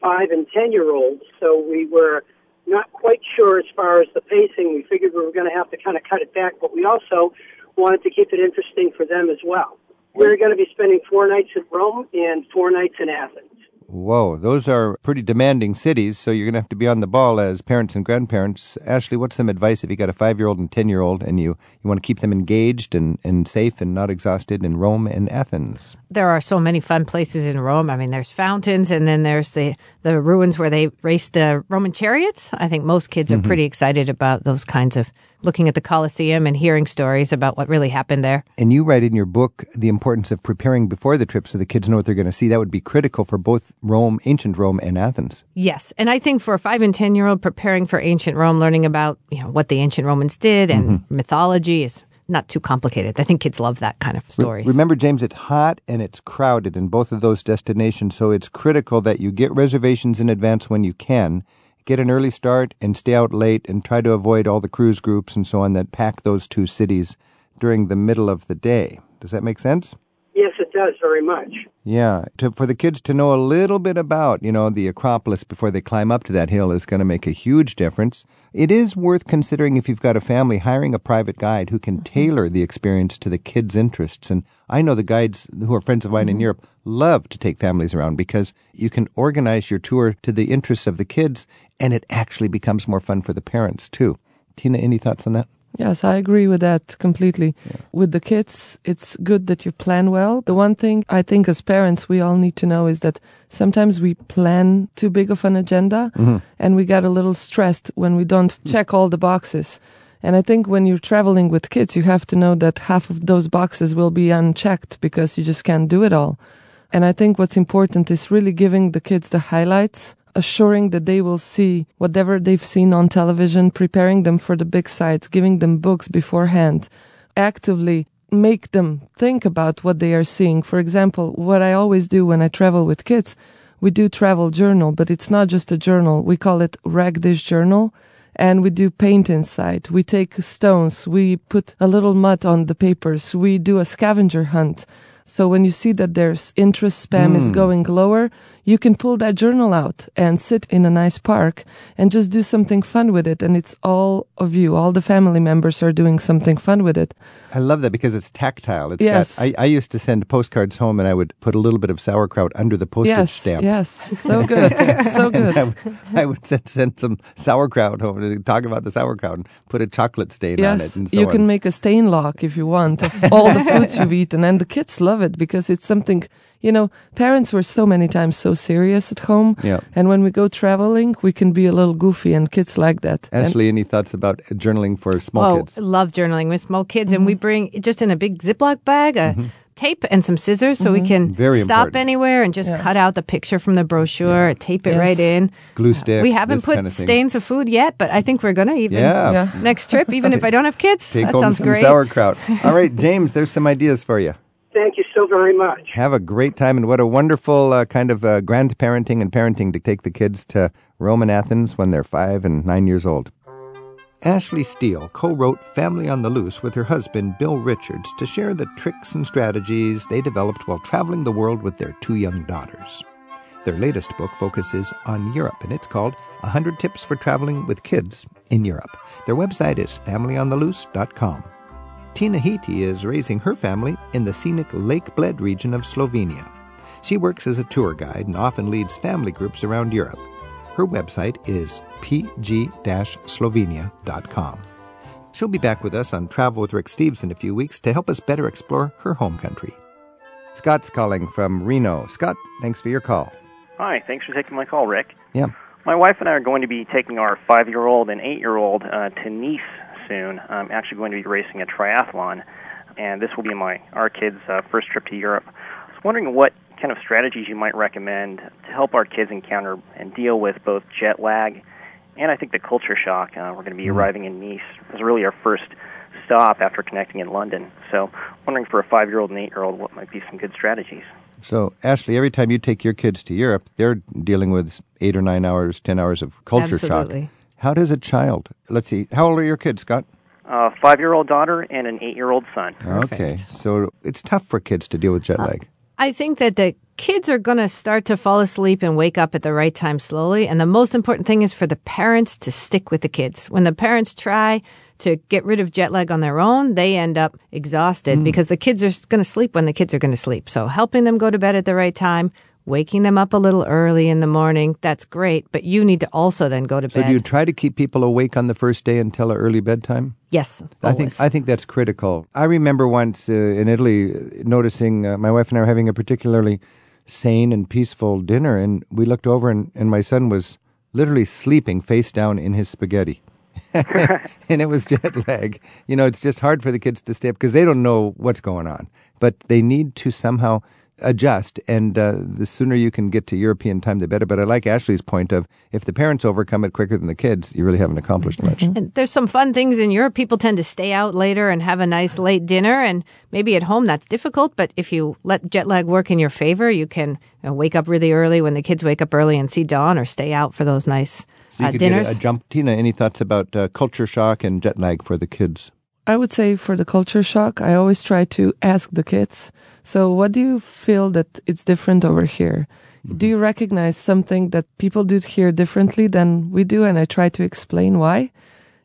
five and ten year olds. So we were not quite sure as far as the pacing. We figured we were going to have to kind of cut it back, but we also wanted to keep it interesting for them as well. We're going to be spending four nights in Rome and four nights in Athens. Whoa, those are pretty demanding cities, so you're going to have to be on the ball as parents and grandparents. Ashley, what's some advice if you got a five year old and 10 year old and you, you want to keep them engaged and, and safe and not exhausted in Rome and Athens? There are so many fun places in Rome. I mean, there's fountains and then there's the, the ruins where they raced the Roman chariots. I think most kids are mm-hmm. pretty excited about those kinds of looking at the Colosseum and hearing stories about what really happened there. And you write in your book the importance of preparing before the trip so the kids know what they're going to see. That would be critical for both Rome, ancient Rome, and Athens. Yes, and I think for a five and ten year old preparing for ancient Rome, learning about you know what the ancient Romans did and mm-hmm. mythology is not too complicated. I think kids love that kind of stories. Remember, James, it's hot and it's crowded in both of those destinations, so it's critical that you get reservations in advance when you can. Get an early start and stay out late and try to avoid all the cruise groups and so on that pack those two cities during the middle of the day. Does that make sense? Yes, it does very much. Yeah, to, for the kids to know a little bit about, you know, the Acropolis before they climb up to that hill is going to make a huge difference. It is worth considering if you've got a family, hiring a private guide who can mm-hmm. tailor the experience to the kids' interests. And I know the guides who are friends of mine in mm-hmm. Europe love to take families around because you can organize your tour to the interests of the kids and it actually becomes more fun for the parents too. Tina, any thoughts on that? Yes, I agree with that completely. With the kids, it's good that you plan well. The one thing I think as parents we all need to know is that sometimes we plan too big of an agenda mm-hmm. and we get a little stressed when we don't mm. check all the boxes. And I think when you're traveling with kids, you have to know that half of those boxes will be unchecked because you just can't do it all. And I think what's important is really giving the kids the highlights assuring that they will see whatever they've seen on television, preparing them for the big sites, giving them books beforehand, actively make them think about what they are seeing. For example, what I always do when I travel with kids, we do travel journal, but it's not just a journal. We call it rag dish journal. And we do paint inside. We take stones. We put a little mud on the papers. We do a scavenger hunt. So when you see that there's interest spam is hmm. going lower, you can pull that journal out and sit in a nice park and just do something fun with it. And it's all of you, all the family members are doing something fun with it. I love that because it's tactile. It's Yes. got, I, I used to send postcards home and I would put a little bit of sauerkraut under the postage yes, stamp. yes, so good, so good. I, would- I would send, send some sauerkraut home and talk about the sauerkraut and put a chocolate stain on it. Yes, And so you on. can make a stain lock if you want of all the foods you've eaten, and the kids love it because it's something. You know, parents were so many times so serious at home, Yeah. and when we go traveling, we can be a little goofy, and kids like that. And- Ashley, any thoughts about journaling for small oh, kids? I love journaling with small kids, and we Mm-hmm. bring just in a big Ziploc bag a tape and some scissors so we can Very stop important. anywhere and just Mm-hmm. Yeah. cut out the picture from the brochure, tape it Yes. right in. Glue stick. we haven't put kind of stains of food yet, but I think we're gonna even Yeah. Yeah. next trip, even if I don't have kids. Take that home sounds some great. sauerkraut. All right, James, there's some ideas for you. Thank you so very much. Have a great time, and what a wonderful uh, kind of uh, grandparenting and parenting to take the kids to Rome and Athens when they're five and nine years old. Ashley Steel co wrote Family on the Loose with her husband, Bill Richards, to share the tricks and strategies they developed while traveling the world with their two young daughters. Their latest book focuses on Europe, and it's called 100 Tips for Traveling with Kids in Europe. Their website is familyontheloose.com. Tina Hiti is raising her family in the scenic Lake Bled region of Slovenia. She works as a tour guide and often leads family groups around Europe. Her website is pg-slovenia.com. She'll be back with us on Travel with Rick Steves in a few weeks to help us better explore her home country. Scott's calling from Reno. Scott, thanks for your call. Hi, thanks for taking my call, Rick. Yeah. My wife and I are going to be taking our five year old and eight year old uh, to Nice soon. I'm actually going to be racing a triathlon, and this will be my our kids' uh, first trip to Europe. I was wondering what kind of strategies you might recommend to help our kids encounter and deal with both jet lag and I think the culture shock. Uh, we're going to be arriving in Nice. This is really our first stop after connecting in London. So, wondering for a five year old and eight year old what might be some good strategies. So, Ashley, every time you take your kids to Europe, they're dealing with eight or nine hours, ten hours of culture Absolutely. shock. How does a child, let's see, how old are your kids, Scott? A five year old daughter and an eight year old son. Okay, so it's tough for kids to deal with jet uh, lag. I think that the kids are going to start to fall asleep and wake up at the right time slowly. And the most important thing is for the parents to stick with the kids. When the parents try to get rid of jet lag on their own, they end up exhausted hmm. because the kids are going to sleep when the kids are going to sleep. So helping them go to bed at the right time, waking them up a little early in the morning. That's great, but you need to also then go to So bed. do you try to keep people awake on the first day until an early bedtime? yes, I think. I think that's critical. I remember once uh, in Italy uh, noticing uh, my wife and I were having a particularly sane and peaceful dinner, and we looked over, and, and my son was literally sleeping face down in his spaghetti. and it was jet lag. You know, it's just hard for the kids to stay up because they don't know what's going on, but they need to somehow adjust. And uh, the sooner you can get to European time, the better. But I like Ashley's point of if the parents overcome it quicker than the kids, you really haven't accomplished much. And there's some fun things in Europe. People tend to stay out later and have a nice late dinner. And maybe at home that's difficult, but if you let jet lag work in your favor, you can you know, wake up really early when the kids wake up early and see dawn or stay out for those nice So you uh, could dinners. get a, a jump. Tina, any thoughts about uh, culture shock and jet lag for the kids? I would say for the culture shock, I always try to ask the kids. So, what do you feel that it's different over here? Mm-hmm. Do you recognize something that people do here differently than we do? And I try to explain why.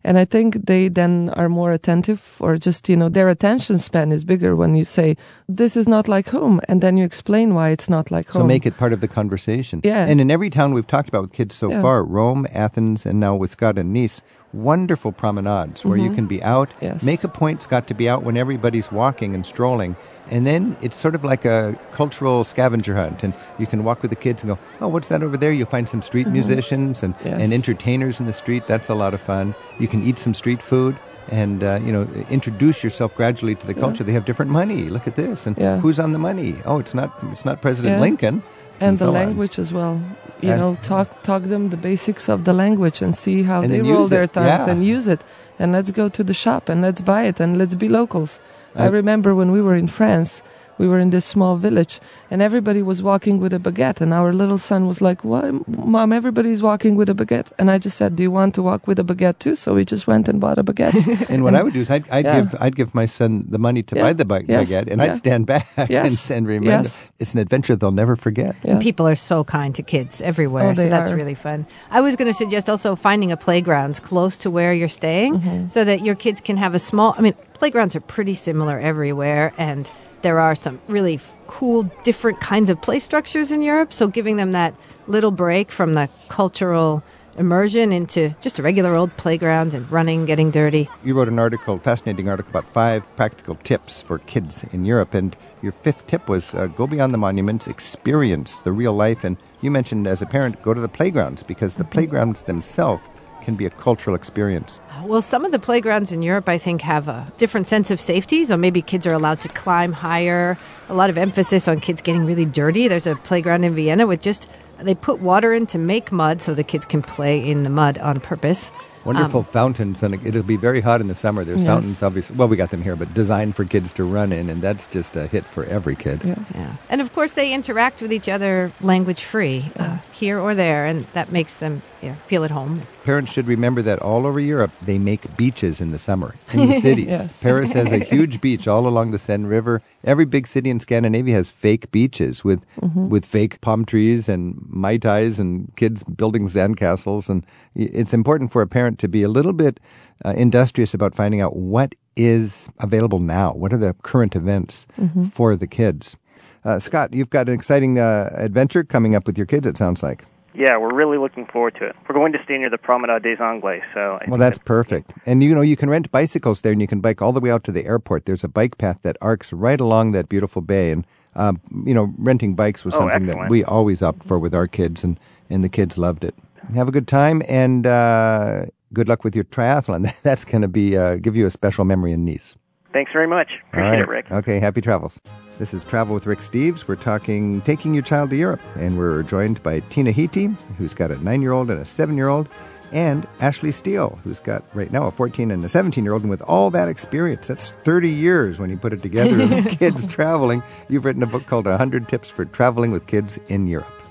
And I think they then are more attentive or just, you know, their attention span is bigger when you say, this is not like home. And then you explain why it's not like home. So make it part of the conversation. Yeah. And in every town we've talked about with kids so Yeah. far, Rome, Athens, and now with Scott and Nice, wonderful promenades where you can be out. Mm-hmm. Yes. Make a point's got to be out when everybody's walking and strolling. And then it's sort of like a cultural scavenger hunt. And you can walk with the kids and go, oh, what's that over there? You'll find some street musicians and, Mm-hmm. Yes. and entertainers in the street. That's a lot of fun. You can eat some street food. And uh, you know, introduce yourself gradually to the culture. They have different money. Look at this, and Yeah. who's on the money? Oh, it's not it's not President Yeah. Lincoln. And the so on. language as well. You And- know, talk talk them the basics of the language and see how And they roll their tongues yeah. and use it. And let's go to the shop and let's buy it and let's be locals. I Uh, remember when we were in France, we were in this small village and everybody was walking with a baguette and our little son was like, "Why, mom? Everybody's walking with a baguette." And I just said, "Do you want to walk with a baguette too?" So we just went and bought a baguette. And what I would do is I'd, I'd Yeah. give I'd give my son the money to Yeah. buy the ba- Yes. baguette, and Yeah. I'd stand back Yes. and, and remember Yes. it's an adventure they'll never forget. yeah. People are so kind to kids everywhere, Oh, so that's are. really fun. I was going to suggest also finding a playgrounds close to where you're staying Mm-hmm. so that your kids can have a small. I mean, playgrounds are pretty similar everywhere, and there are some really cool, different kinds of play structures in Europe. So giving them that little break from the cultural immersion into just a regular old playground and running, getting dirty. You wrote an article, fascinating article about five practical tips for kids in Europe, and your fifth tip was uh, go beyond the monuments, experience the real life, and you mentioned as a parent go to the playgrounds because the playgrounds themselves can be a cultural experience. Well, some of the playgrounds in Europe, I think, have a different sense of safety. So maybe kids are allowed to climb higher. A lot of emphasis on kids getting really dirty. There's a playground in Vienna with just they put water in to make mud so the kids can play in the mud on purpose. Wonderful Um, fountains, and it'll be very hot in the summer. There's Yes. fountains, obviously. Well, we got them here, but designed for kids to run in, and that's just a hit for every kid. Yeah. Yeah. And of course, they interact with each other language free, uh, here or there, and that makes them know, feel at home. Parents should remember that all over Europe, they make beaches in the summer in the cities. Yes. Paris has a huge beach all along the Seine River. Every big city in Scandinavia has fake beaches with with fake palm trees and mai tais and kids building sandcastles. And it's important for a parent to be a little bit uh, industrious about finding out what is available now. What are the current events for the kids? Uh, Scott, you've got an exciting uh, adventure coming up with your kids. It sounds like. Yeah, we're really looking forward to it. We're going to stay near the Promenade des Anglais, so. I Well, that's perfect. And you know, you can rent bicycles there, and you can bike all the way out to the airport. There's a bike path that arcs right along that beautiful bay, and um, you know, renting bikes was Oh, something that we always opt for with our kids, and and the kids loved it. Have a good time, and uh, good luck with your triathlon. That's going to be uh, give you a special memory in Nice. Thanks very much. Appreciate right. it, Rick. Okay, happy travels. This is Travel with Rick Steves. We're talking taking your child to Europe, and we're joined by Tina Hiti, who's got a nine-year-old and a seven-year-old, and Ashley Steel, who's got right now a 14 and a 17-year-old. And with all that experience, that's 30 years when you put it together of kids traveling. You've written a book called 100 Tips for Traveling with Kids in Europe.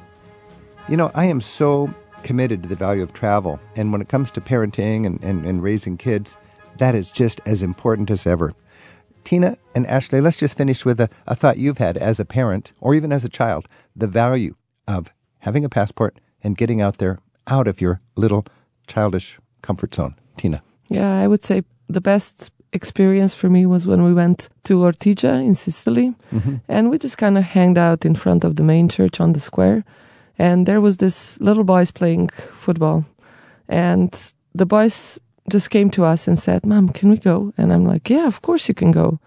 You know, I am so committed to the value of travel, and when it comes to parenting and, and, and raising kids, that is just as important as ever. Tina and Ashley, let's just finish with a, a thought you've had as a parent or even as a child the value of having a passport and getting out there out of your little childish comfort zone. Tina. Yeah, I would say the best experience for me was when we went to Ortigia in Sicily, Mm-hmm. and we just kind of hanged out in front of the main church on the square, and there was this little boys playing football, and the boys just came to us and said, "Mom, can we go?" And I'm like, "Yeah, of course you can go."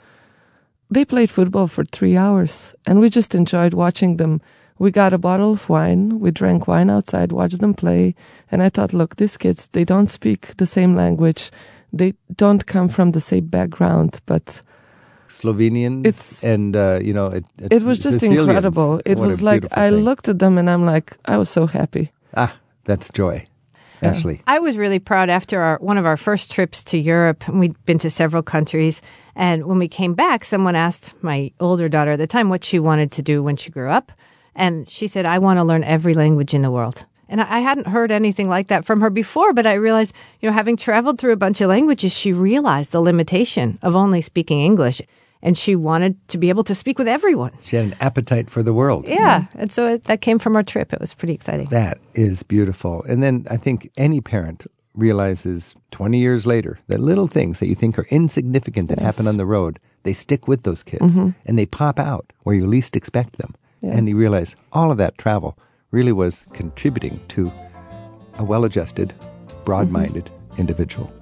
They played football for three hours, and we just enjoyed watching them. We got a bottle of wine. We drank wine outside, watched them play. And I thought, look, these kids, they don't speak the same language. They don't come from the same background, but Slovenians It's- and uh, you know it, it was just Sicilians. incredible. It What was like, I looked at them and I'm like, I was so happy. ah that's joy Ashley I was really proud after our, one of our first trips to Europe. and We'd been to several countries. And when we came back, someone asked my older daughter at the time what she wanted to do when she grew up. And she said, I want to learn every language in the world. And I I hadn't heard anything like that from her before, but I realized, you know, having traveled through a bunch of languages, she realized the limitation of only speaking English. And she wanted to be able to speak with everyone. she had an appetite for the world Yeah. And so it, that came from our trip. It was pretty exciting. That is beautiful. And then I think any parent realizes 20 years later that little things that you think are insignificant that happen on the road, they stick with those kids mm-hmm. and they pop out where you least expect them. And you realize all of that travel really was contributing to a well adjusted, broad minded mm-hmm. individual.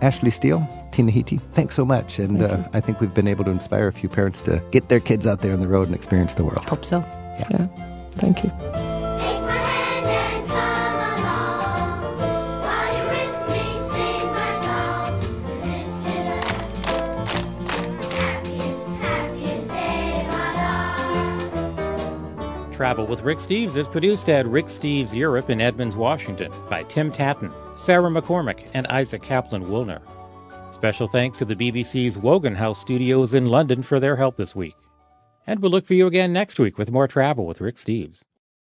Ashley Steel, Tina Hiti, thanks so much. And uh, I think we've been able to inspire a few parents to get their kids out there on the road and experience the world. Hope so. Yeah. Thank you. Take my hand and come along. While you're with me, sing my song. 'Cause this is the happiest, happiest day of my life. Travel with Rick Steves is produced at Rick Steves Europe in Edmonds, Washington by Tim Tatton, Sarah McCormick, and Isaac Kaplan Woolner. Special thanks to the BBC's Wogan House studios in London for their help this week. And we'll look for you again next week with more travel with Rick Steves.